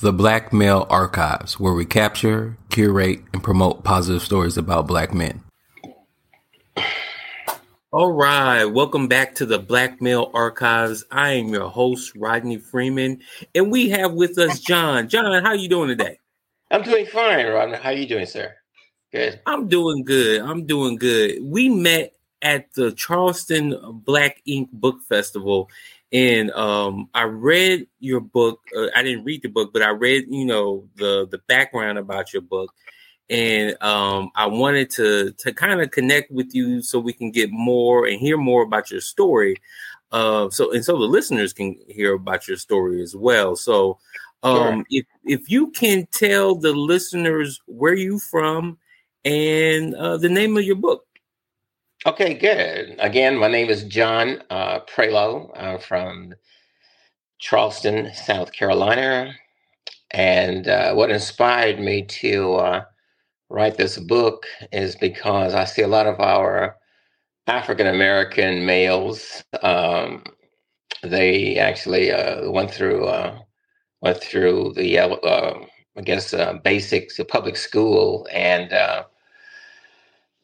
The Black Male Archives, where we capture, curate, and promote positive stories about black men. All right, welcome back to the Black Male Archives. I am your host, Rodney Freeman, and we have with us John. John, how are you doing today? I'm doing fine, Rodney. How are you doing, sir? Good. I'm doing good. I'm doing good. We met at the Charleston Black Ink Book Festival, and um, I read your book. Uh, I didn't read the book, but I read, you know, the the background about your book, and um, I wanted to to kind of connect with you so we can get more and hear more about your story. Uh, so and so the listeners can hear about your story as well. So, um, sure. if if you can tell the listeners where you from and uh, the name of your book. Okay, good. Again, my name is John uh, Prioleau. I'm from Charleston, South Carolina. And uh, what inspired me to uh, write this book is because I see a lot of our African American males. Um, they actually uh, went through uh, went through the uh, I guess uh, basics of public school and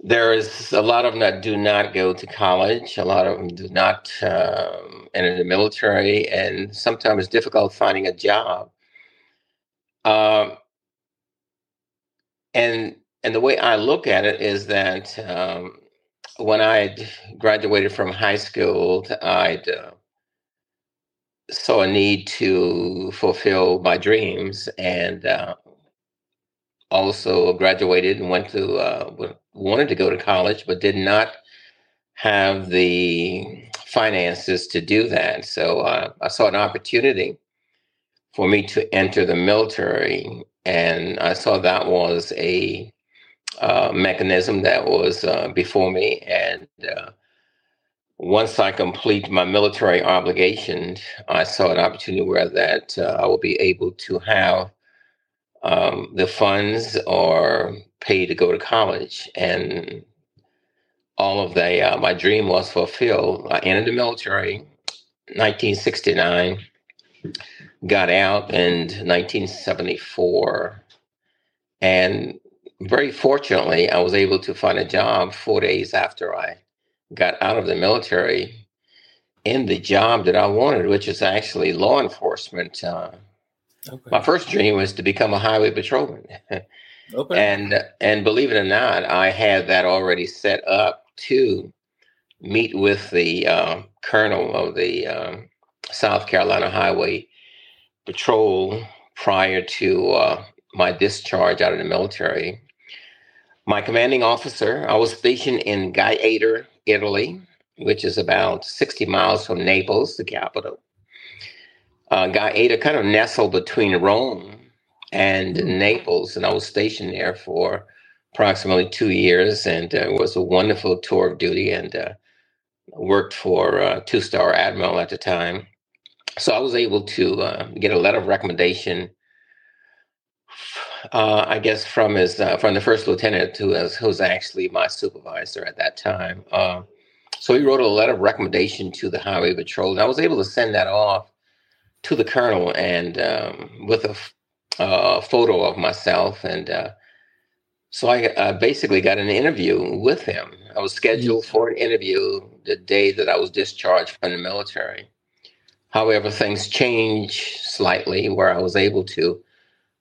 there's a lot of them that do not go to college. A lot of them do not um, enter the military, and sometimes it's difficult finding a job. Um, and and the way I look at it is that um, when I graduated from high school, I uh, saw a need to fulfill my dreams, and uh, also graduated and went to uh, wanted to go to college, but did not have the finances to do that. So uh, I saw an opportunity for me to enter the military, and I saw that was a uh, mechanism that was uh, before me. And uh, once I complete my military obligation, I saw an opportunity where that uh, I will be able to have um, the funds or pay to go to college. And all of the, uh, my dream was fulfilled. I entered the military 1969, got out in 1974. And very fortunately, I was able to find a job four days after I got out of the military in the job that I wanted, which is actually law enforcement. Uh, Okay. My first dream was to become a highway patrolman. okay. And and believe it or not, I had that already set up to meet with the uh, colonel of the um, South Carolina Highway Patrol prior to uh, my discharge out of the military. My commanding officer, I was stationed in Gaeta, Italy, which is about 60 miles from Naples, the capital uh, Gaeta kind of nestled between Rome and mm-hmm. Naples, and I was stationed there for approximately two years, and uh, it was a wonderful tour of duty, and uh, worked for uh, two star admiral at the time. So I was able to uh, get a letter of recommendation. Uh, I guess from his uh, from the first lieutenant who was who was actually my supervisor at that time. so he wrote a letter of recommendation to the highway patrol, and I was able to send that off to the colonel and um, with a uh, photo of myself. And uh, so I, I, basically got an interview with him. I was scheduled for an interview the day that I was discharged from the military. However, things changed slightly where I was able to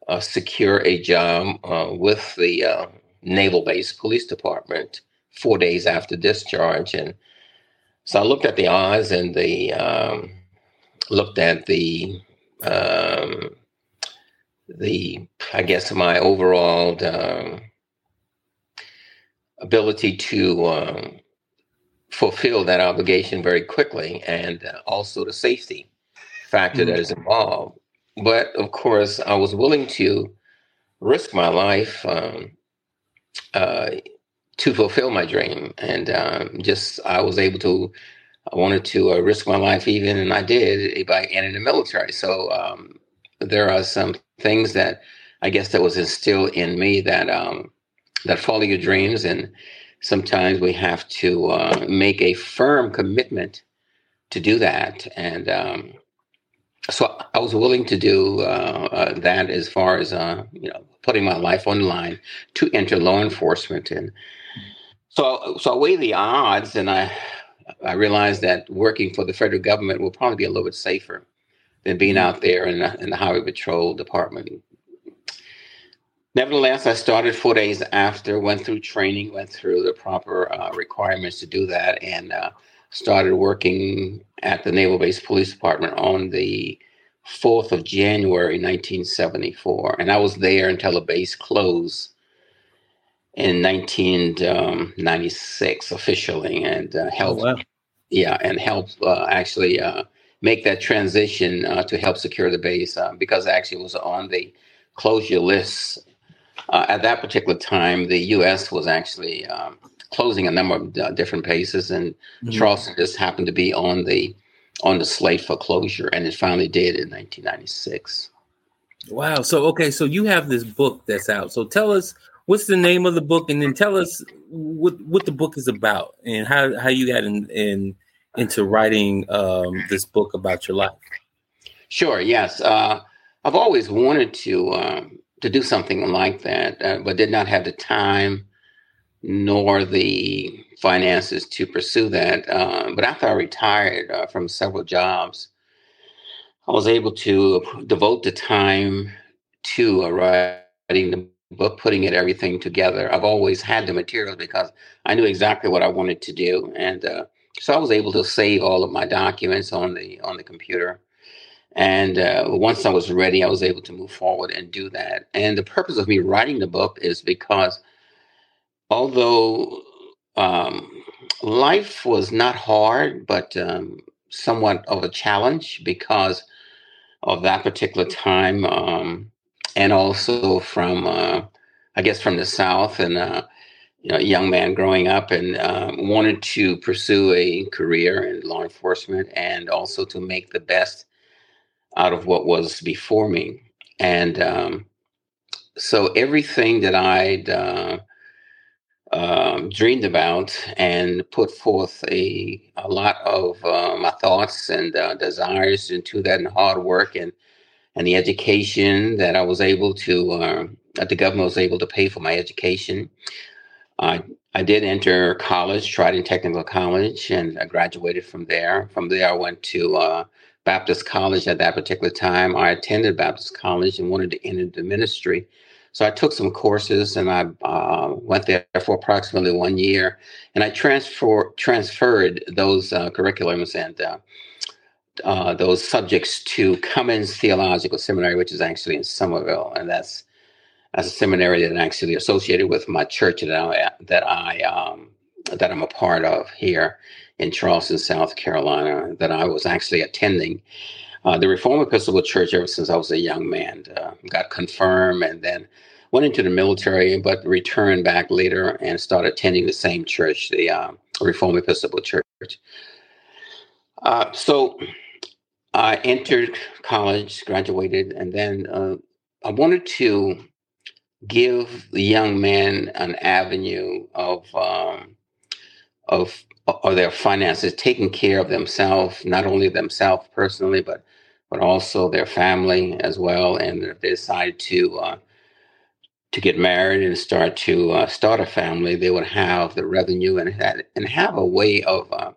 uh, secure a job uh, with the uh, Naval Base Police Department four days after discharge. And so I looked at the odds and the um, looked at the um, the I guess my overall um, ability to um, fulfill that obligation very quickly, and uh, also the safety factor mm-hmm. that is involved. But of course, I was willing to risk my life um, uh, to fulfill my dream, and um, just I was able to I wanted to uh, risk my life even, and I did by entering the military. So um, there are some things that I guess that was instilled in me that um, that follow your dreams, and sometimes we have to uh, make a firm commitment to do that. And um, so I was willing to do uh, uh, that as far as uh, you know putting my life on the line to enter law enforcement and so so I weigh the odds and I I realized that working for the federal government will probably be a little bit safer than being out there in the, in the highway patrol department. Nevertheless, I started four days after, went through training, went through the proper uh, requirements to do that, and uh, started working at the Naval Base Police Department on the 4th of January, 1974. And I was there until the base closed in 1996 officially and uh, helped. Oh, wow. Yeah, and helped uh, actually uh, make that transition uh, to help secure the base uh, because actually it was on the closure list. Uh, at that particular time, the U.S. was actually um, closing a number of different bases, and mm-hmm. Charleston just happened to be on the on the slate for closure, and it finally did in 1996. Wow! So okay, so you have this book that's out. So tell us what's the name of the book, and then tell us what what the book is about and how how you got in, in into writing um, this book about your life? Sure. Yes, uh, I've always wanted to um, to do something like that, uh, but did not have the time nor the finances to pursue that. Uh, but after I retired uh, from several jobs, I was able to devote the time to uh, writing the book, putting it everything together. I've always had the materials because I knew exactly what I wanted to do, and uh, so I was able to save all of my documents on the on the computer. And uh, once I was ready, I was able to move forward and do that. And the purpose of me writing the book is because although um, life was not hard, but um, somewhat of a challenge because of that particular time, um, and also from, uh, I guess, from the South and uh, you know, a young man growing up and um, wanted to pursue a career in law enforcement and also to make the best out of what was before me. And um, so everything that I'd uh, um, dreamed about and put forth a, a lot of uh, my thoughts and uh, desires into that and hard work and and the education that I was able to uh, that the government was able to pay for my education. I I did enter college, Trident Technical College, and I graduated from there. From there, I went to uh, Baptist College at that particular time. I attended Baptist College and wanted to enter the ministry. So I took some courses and I uh, went there for approximately one year. And I transfer, transferred those uh, curriculums and uh, those subjects to Cummins Theological Seminary, which is actually in Summerville. And that's as a seminary that I'm actually associated with my church that I that I um, that I'm a part of here in Charleston, South Carolina. That I was actually attending uh, the Reformed Episcopal Church ever since I was a young man. Uh, got confirmed and then went into the military, but returned back later and started attending the same church, the uh, Reformed Episcopal Church. Uh, so I entered college, graduated, and then uh, I wanted to give the young man an avenue of um, of or their finances, taking care of themselves, not only themselves personally, but but also their family as well. And if they decide to uh, to get married and start to uh, start a family, they would have the revenue and and have a way of uh,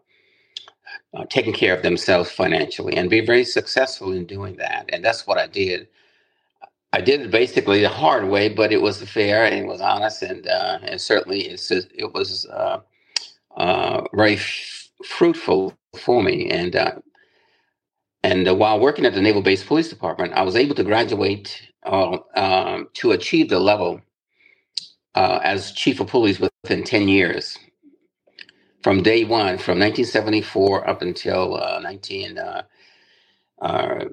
uh, taking care of themselves financially and be very successful in doing that. And that's what I did. I did it basically the hard way, but it was fair and it was honest, and uh, and certainly it's it was uh, uh, very f- fruitful for me. And uh, and uh, while working at the Naval Base Police Department, I was able to graduate uh, um, to achieve the level as chief of police within ten years. From day one, from 1974 up until 19 uh,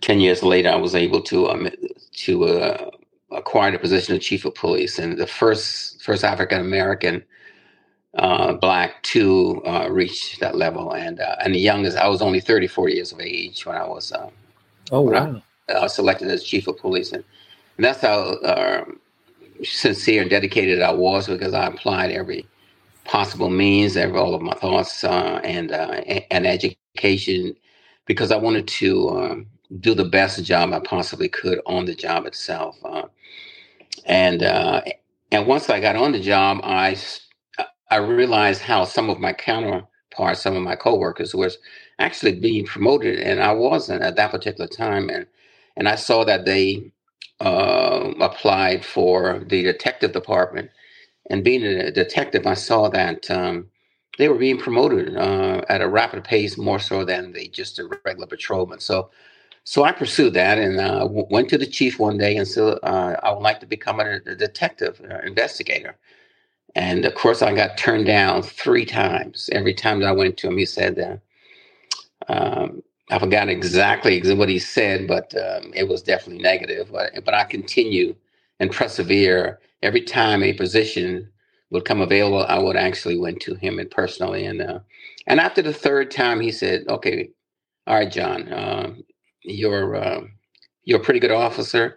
10 years later, I was able to um, to uh, acquire the position of chief of police, and the first first African American uh, black to uh, reach that level. And uh, and the youngest, I was only 34 years of age when I was oh wow. I, selected as chief of police, and, and that's how sincere and dedicated I was because I applied every possible means, every all of my thoughts uh, and and education because I wanted to um, do the best job I possibly could on the job itself. Uh, and uh, and once I got on the job, I I realized how some of my counterparts, some of my coworkers, was actually being promoted, and I wasn't at that particular time. And and I saw that they uh, applied for the detective department. And being a detective, I saw that um, they were being promoted uh, at a rapid pace, more so than the just a regular patrolman. So, so I pursued that and uh, w- went to the chief one day and said, uh, "I would like to become a, a detective, uh, investigator." And of course, I got turned down three times. Every time that I went to him, he said, um, I forgot exactly what he said, but um, it was definitely negative. But, but I continue and persevere. Every time a position would come available, I would actually went to him and personally. And uh, and after the third time, he said, "Okay, all right, John, uh, you're uh, you're a pretty good officer."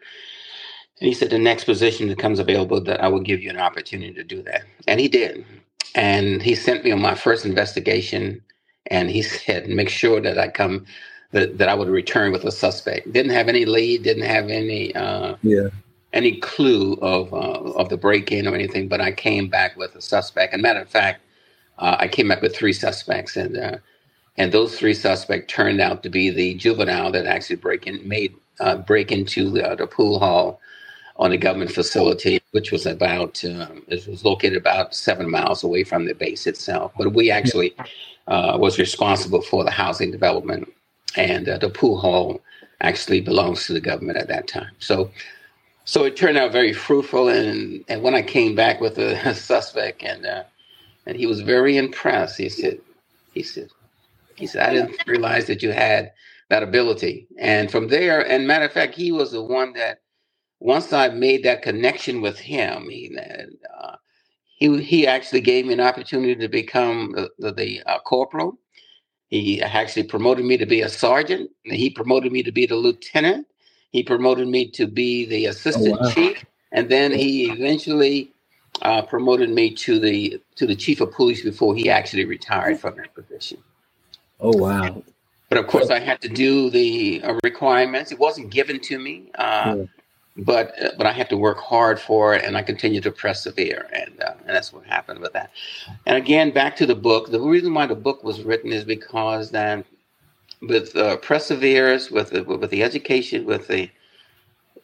And he said, "The next position that comes available, that I will give you an opportunity to do that." And he did. And he sent me on my first investigation and he said, make sure that I come, that, that I would return with a suspect. Didn't have any lead, didn't have any, uh, yeah, any clue of uh, of the break in or anything, but I came back with a suspect. And matter of fact, uh, I came back with three suspects, and uh, and those three suspects turned out to be the juvenile that actually break in made uh, break into the, the pool hall on a government facility, which was about um, it was located about seven miles away from the base itself. But we actually uh, was responsible for the housing development, and uh, the pool hall actually belongs to the government at that time. So, so it turned out very fruitful. And and when I came back with a, suspect, and uh, and he was very impressed. He said, he said, he said, I didn't realize that you had that ability. And from there, and matter of fact, he was the one that once I made that connection with him, he uh, he he actually gave me an opportunity to become the, the, the uh, corporal. He actually promoted me to be a sergeant. And he promoted me to be the lieutenant. He promoted me to be the assistant oh, wow. chief, and then he eventually uh, promoted me to the to the chief of police before he actually retired from that position. Oh wow! But of course, I had to do the uh, requirements. It wasn't given to me. Uh, yeah but but I had to work hard for it, and I continued to persevere, and uh, and that's what happened with that. And again, back to the book. The reason why the book was written is because then, with uh, perseverance, with the, with the education, with the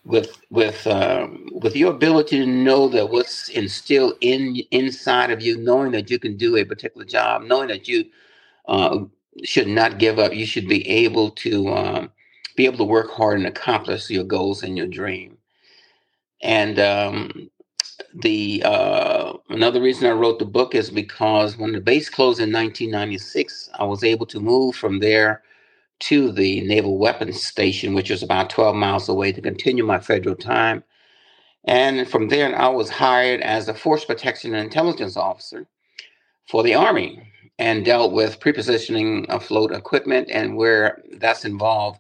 with with um, with your ability to know that what's instilled in inside of you, knowing that you can do a particular job, knowing that you uh, should not give up, you should be able to um, be able to work hard and accomplish your goals and your dream. And um, the uh, another reason I wrote the book is because when the base closed in 1996, I was able to move from there to the Naval Weapons Station, which was about 12 miles away, to continue my federal time. And from there, I was hired as a Force Protection and Intelligence Officer for the Army and dealt with prepositioning afloat equipment and where that's involved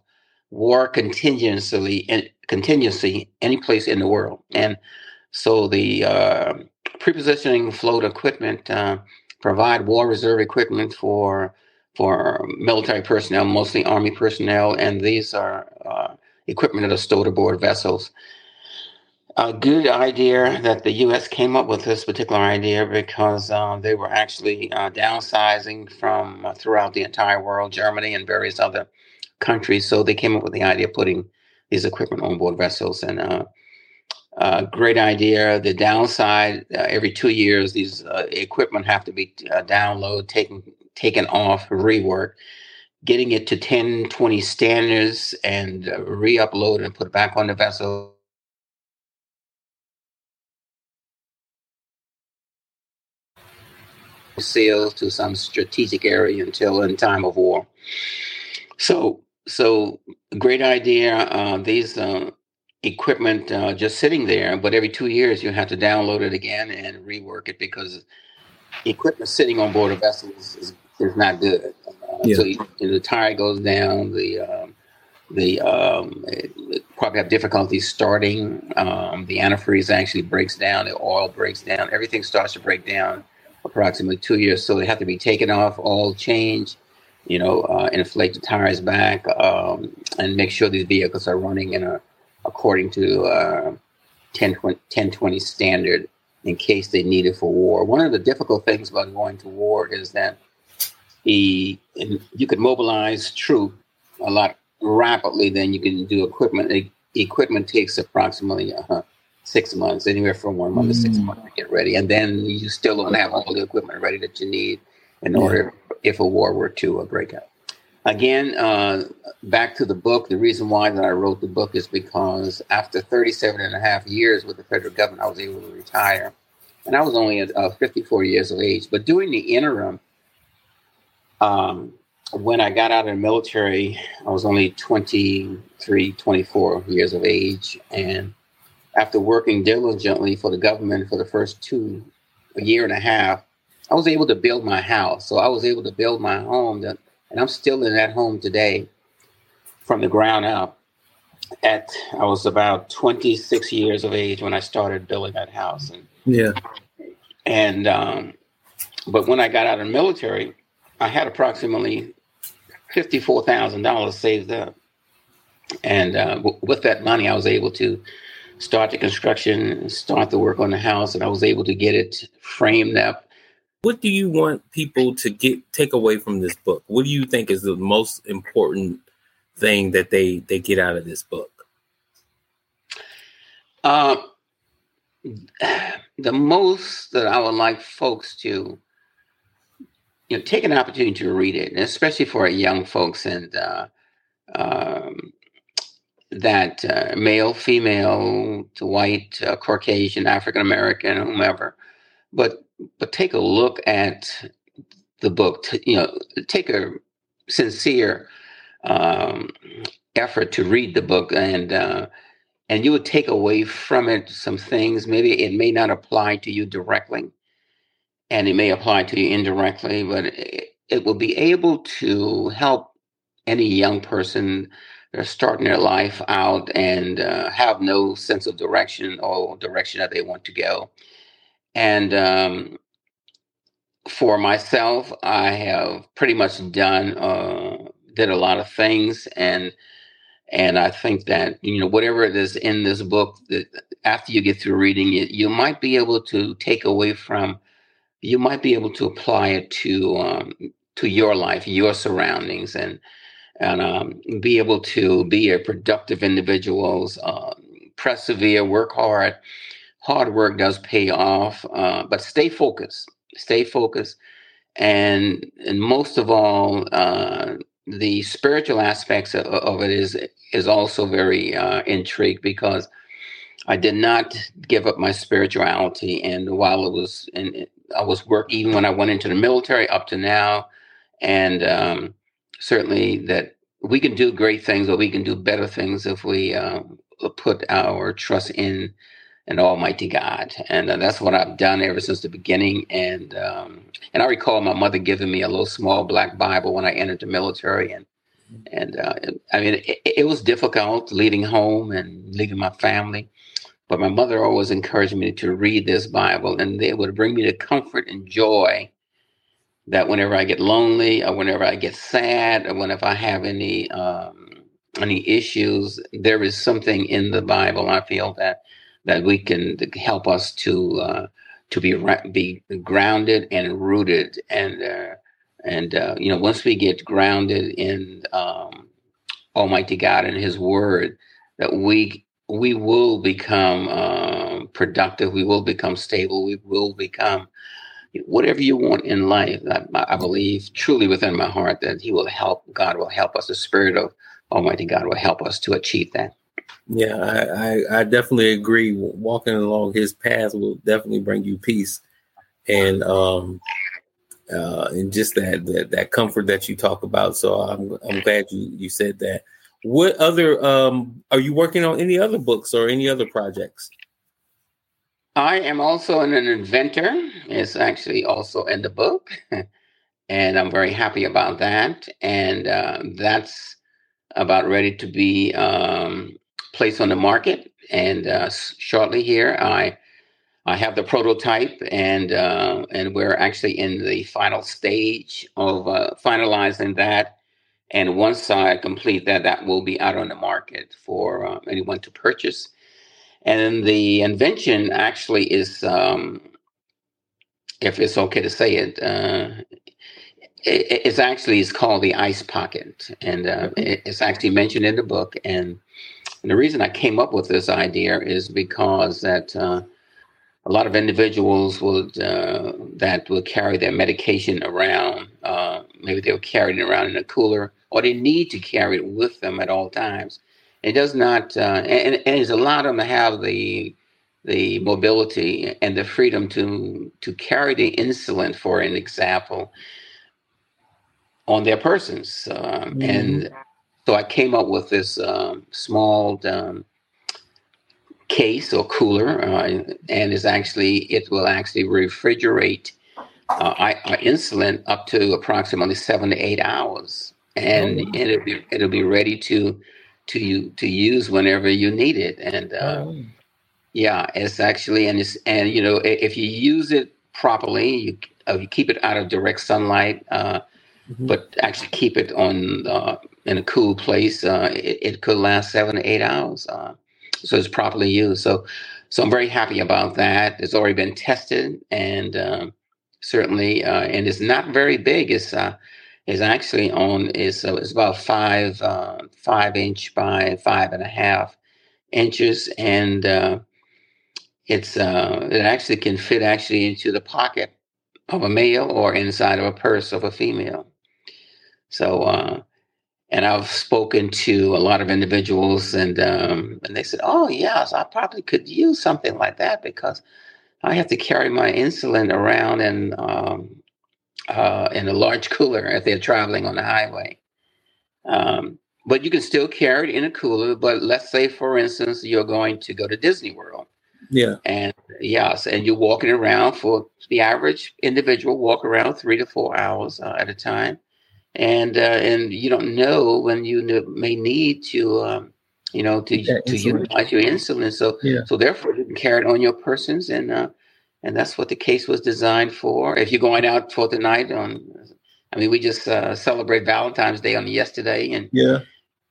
war contingency contingency any place in the world. And so the uh, prepositioning float equipment uh, provide war reserve equipment for for military personnel, mostly Army personnel, and these are uh, equipment that are stowed aboard vessels. A good idea that the U.S. came up with this particular idea because uh, they were actually uh, downsizing from uh, throughout the entire world, Germany and various other countries. So they came up with the idea of putting these equipment on board vessels. And uh, great idea. The downside: uh, every two years, these uh, equipment have to be uh, downloaded, taken taken off, reworked, getting it to 10, 20 standards, and uh, re-upload and put back on the vessel. Sails to some strategic area until in time of war. So so great idea. Uh, these uh, equipment uh, just sitting there, but every two years you have to download it again and rework it because equipment sitting on board a vessel is, is, not good. Uh, yeah. So you, the tire goes down. The um, the um, it, it probably have difficulty starting. Um, the antifreeze actually breaks down. The oil breaks down. Everything starts to break down approximately two years. So they have to be taken off, all changed you know, uh, inflate the tires back, um, and make sure these vehicles are running in a according to uh, 1020, standard in case they need it for war. One of the difficult things about going to war is that you could mobilize troop a lot rapidly than you can do equipment. Equipment takes approximately uh, six months, anywhere from one month mm. to six mm. months to get ready, and then you still don't have all the equipment ready that you need in order if a war were to uh, break out. Again, uh, back to the book. The reason why that I wrote the book is because after 37 and a half years with the federal government, I was able to retire. And I was only uh, 54 years of age. But during the interim, um, when I got out of the military, I was only 23, 24 years of age. And after working diligently for the government for the first two, a year and a half, I was able to build my house. So I was able to build my home that, and I'm still in that home today from the ground up. At I was about 26 years of age when I started building that house. And yeah. And um, but when I got out of the military, I had approximately fifty-four thousand dollars saved up, and uh, w- with that money, I was able to start the construction, start the work on the house, and I was able to get it framed up what do you want people to get take away from this book? What do you think is the most important thing that they they get out of this book? Uh, the most that I would like folks to you know take an opportunity to read it, especially for young folks and uh, um, that uh, male, female, white, uh, Caucasian, African American, whomever. But but take a look at the book. you know, take a sincere um, effort to read the book, and uh, and you would take away from it some things. Maybe it may not apply to you directly, and it may apply to you indirectly, but it, it will be able to help any young person starting their life out and uh, have no sense of direction or direction that they want to go. And um, for myself, I have pretty much done uh, did a lot of things, and and I think that you know whatever it is in this book that after you get through reading it, you might be able to take away from, you might be able to apply it to um, to your life, your surroundings, and and um, be able to be a productive individuals, uh, persevere, work hard, hard work does pay off, uh, but stay focused. Stay focused, and and most of all, uh, the spiritual aspects of, of, it is is also very uh, intrigued because I did not give up my spirituality, and while it was and I was work even when I went into the military up to now, and um, certainly that we can do great things, but we can do better things if we uh, put our trust in an Almighty God, and uh, that's what I've done ever since the beginning. And um, and I recall my mother giving me a little small black Bible when I entered the military, and and uh, I mean it, it, was difficult leaving home and leaving my family, but my mother always encouraged me to read this Bible, and it would bring me the comfort and joy that whenever I get lonely, or whenever I get sad, or whenever I have any um, any issues, there is something in the Bible. I feel that that we can help us to uh, to be be grounded and rooted and uh, and uh, you know once we get grounded in um, Almighty God and His Word, that we we will become um, productive. We will become stable. We will become whatever you want in life. I, I, believe truly within my heart that He will help. God will help us. The Spirit of Almighty God will help us to achieve that. Yeah, I, I, I definitely agree. Walking along his path will definitely bring you peace, and um, uh, and just that, that that comfort that you talk about. So I'm I'm glad you you said that. What other um are you working on? Any other books or any other projects? I am also an inventor. It's actually also in the book, and I'm very happy about that. And uh, that's about ready to be um, placed on the market. And uh, shortly here, I I have the prototype, and uh, and we're actually in the final stage of uh, finalizing that. And once I complete that, that will be out on the market for uh, anyone to purchase. And the invention actually is, um, if it's okay to say it, uh, it it's actually is called the ice pocket, and uh, it's actually mentioned in the book. And, and, the reason I came up with this idea is because that uh, a lot of individuals would uh, that will carry their medication around. Uh, maybe they'll carry it around in a cooler, or they need to carry it with them at all times. It does not, uh, and, and it's allowed them to have the the mobility and the freedom to to carry the insulin, for an example, on their persons. Um, mm-hmm. And so I came up with this um, small um, case or cooler, uh, and is actually it will actually refrigerate uh, our insulin up to approximately seven to eight hours, and, oh, wow. it'll be it'll be ready to to you to use whenever you need it. And uh, oh. yeah, it's actually and it's and you know if you use it properly, you, uh, you keep it out of direct sunlight. Uh, mm-hmm. But actually, keep it on uh, in a cool place. It, it, could last seven to eight hours so it's properly used. So, so I'm very happy about that. It's already been tested, and um, certainly, uh, and it's not very big. It's uh, is actually on is uh, it's about five uh, five inch by five and a half inches, and uh, it's uh, it actually can fit actually into the pocket of a male or inside of a purse of a female. So uh, and I've spoken to a lot of individuals, and um, and they said, "Oh yes, I probably could use something like that because I have to carry my insulin around and um, uh, in a large cooler if they're traveling on the highway." Um, but you can still carry it in a cooler. But let's say, for instance, you're going to go to Disney World. Yeah. And yes, and you're walking around for the average individual walk around three to four hours uh, at a time and uh, and you don't know when you may need to um, you know to yeah, to utilize your insulin. So yeah. so therefore you can carry it on your persons, and uh, and that's what the case was designed for. If you're going out for the night on, I mean, we just uh, celebrate Valentine's Day on yesterday, and yeah,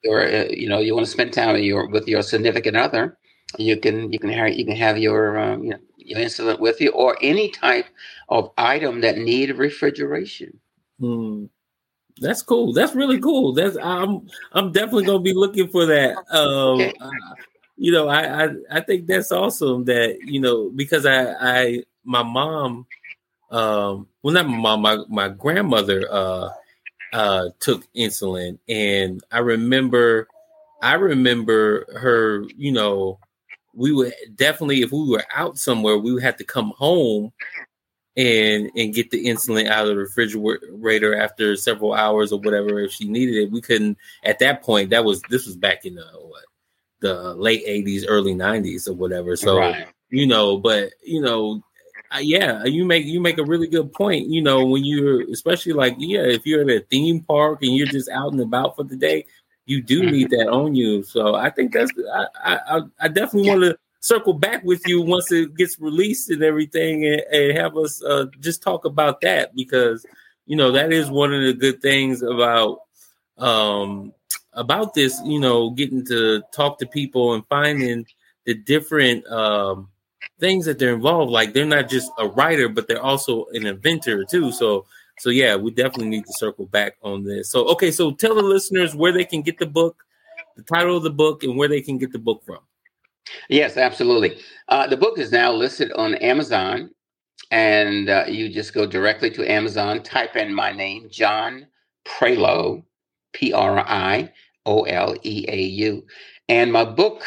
or uh, you know you want to spend time with your with your significant other, you can you can have you can have your um, you know your insulin with you, or any type of item that need refrigeration. Hmm. That's cool. That's really cool. That's I'm I'm definitely gonna be looking for that. Um, uh, you know, I, I I think that's awesome. That you know because I I my mom, um, well not my mom, my my grandmother uh uh took insulin, and I remember I remember her. You know, we would definitely if we were out somewhere, we would have to come home and and get the insulin out of the refrigerator after several hours or whatever if she needed it. We couldn't at that point. That was this was back in the what the late eighties, early nineties or whatever. So right. you know, but you know, yeah, you make you make a really good point. You know, when you're especially like yeah, if you're at a theme park and you're just out and about for the day, you do mm-hmm. need that on you. So I think that's I I, I definitely yeah. want to circle back with you once it gets released and everything, and, and have us uh, just talk about that because you know that is one of the good things about um, about this. You know, getting to talk to people and finding the different um, things that they're involved. Like they're not just a writer, but they're also an inventor too. So. So yeah, we definitely need to circle back on this. So okay, so tell the listeners where they can get the book, the title of the book, and where they can get the book from. Yes, absolutely. Uh, the book is now listed on Amazon, and uh, you just go directly to Amazon, type in my name, John Prioleau, P R I O L E A U, and my book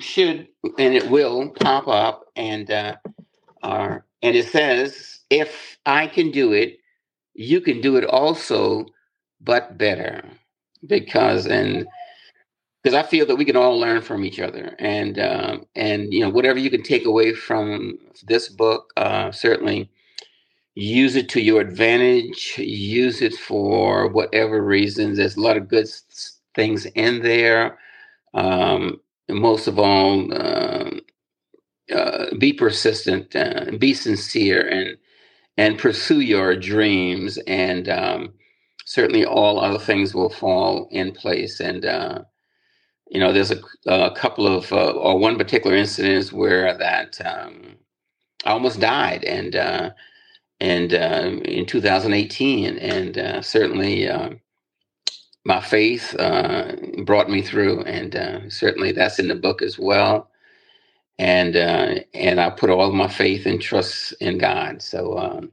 should and it will pop up, and uh, uh, and it says, "If I can do it, you can do it also, but better." Because and because I feel that we can all learn from each other, and um, and you know whatever you can take away from this book, uh, certainly use it to your advantage. Use it for whatever reasons. There's a lot of good things in there. Um, most of all, uh, uh, be persistent, uh, be sincere, and and pursue your dreams. And um, certainly, all other things will fall in place. And uh, you know, there's a, a couple of uh, or one particular incident where that um, I almost died, and uh, and uh, in 2018, and certainly. My faith brought me through, and certainly that's in the book as well and uh, and I put all my faith and trust in God. So, um,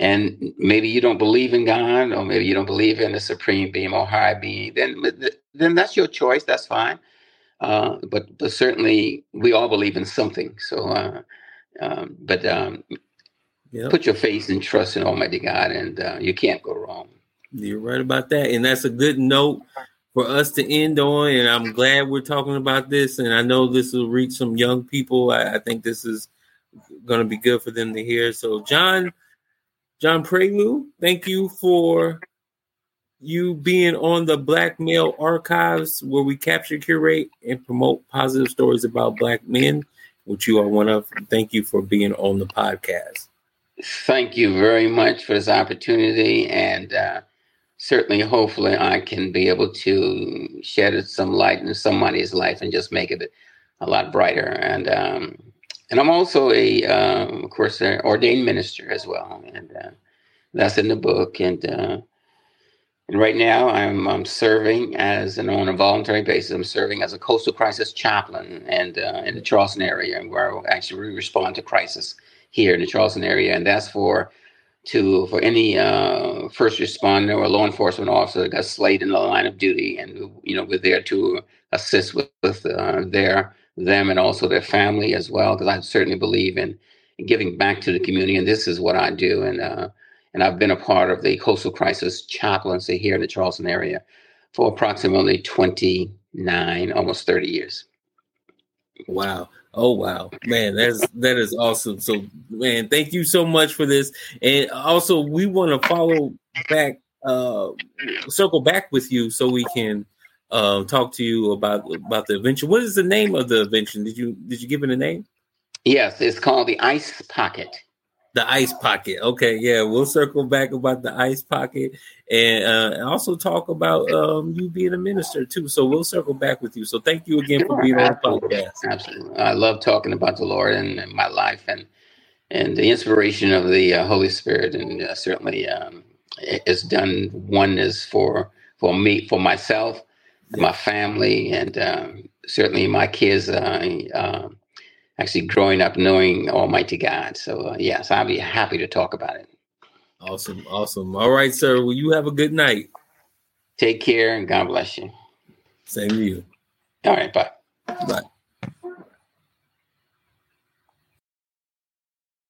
and maybe you don't believe in God, or maybe you don't believe in the supreme being or high being. Then, then that's your choice. That's fine. Uh, but but certainly we all believe in something. So, uh, um, but um, yep. put your faith and trust in Almighty God, and uh, you can't go wrong. You're right about that, and that's a good note for us to end on. And I'm glad we're talking about this. And I know this will reach some young people. I, I think this is going to be good for them to hear. So, John, John Prioleau, thank you for you being on the Black Male Archives, where we capture, curate, and promote positive stories about Black men, which you are one of. Thank you for being on the podcast. Thank you very much for this opportunity. And, uh, certainly, hopefully, I can be able to shed some light in somebody's life and just make it a lot brighter. And um, and I'm also a, um, of course, an ordained minister as well, and uh, that's in the book. And uh, and right now, I'm I'm serving as an on a voluntary basis. I'm serving as a coastal crisis chaplain, and uh, in the Charleston area, and where I will actually respond to crisis here in the Charleston area, and that's for to for any uh, first responder or law enforcement officer that got slayed in the line of duty, and you know we're there to assist with, with uh, their them and also their family as well, because I certainly believe in, in, giving back to the community, and this is what I do, and uh, and I've been a part of the coastal crisis chaplaincy here in the Charleston area for approximately twenty nine, almost thirty years. Wow. Oh wow, man, that's that is awesome. So, man, thank you so much for this. And also, we want to follow back, uh, circle back with you so we can uh, talk to you about about the invention. What is the name of the invention? Did you did you give it a name? Yes, it's called the Ice Pocket. The ice pocket. Okay, yeah, we'll circle back about the ice pocket and uh, also talk about um, you being a minister too. So we'll circle back with you. So thank you again sure, for being absolutely, on the podcast. Absolutely, I love talking about the Lord and, and my life and and the inspiration of the uh, Holy Spirit, and uh, certainly um, it's done wonders for for me, for myself, my family, and um, certainly my kids. Uh, um, actually growing up knowing Almighty God. So uh, yes, I'll be happy to talk about it. Awesome, awesome. All right, sir. Well, you have a good night. Take care and God bless you. Same to you. All right, bye. Bye.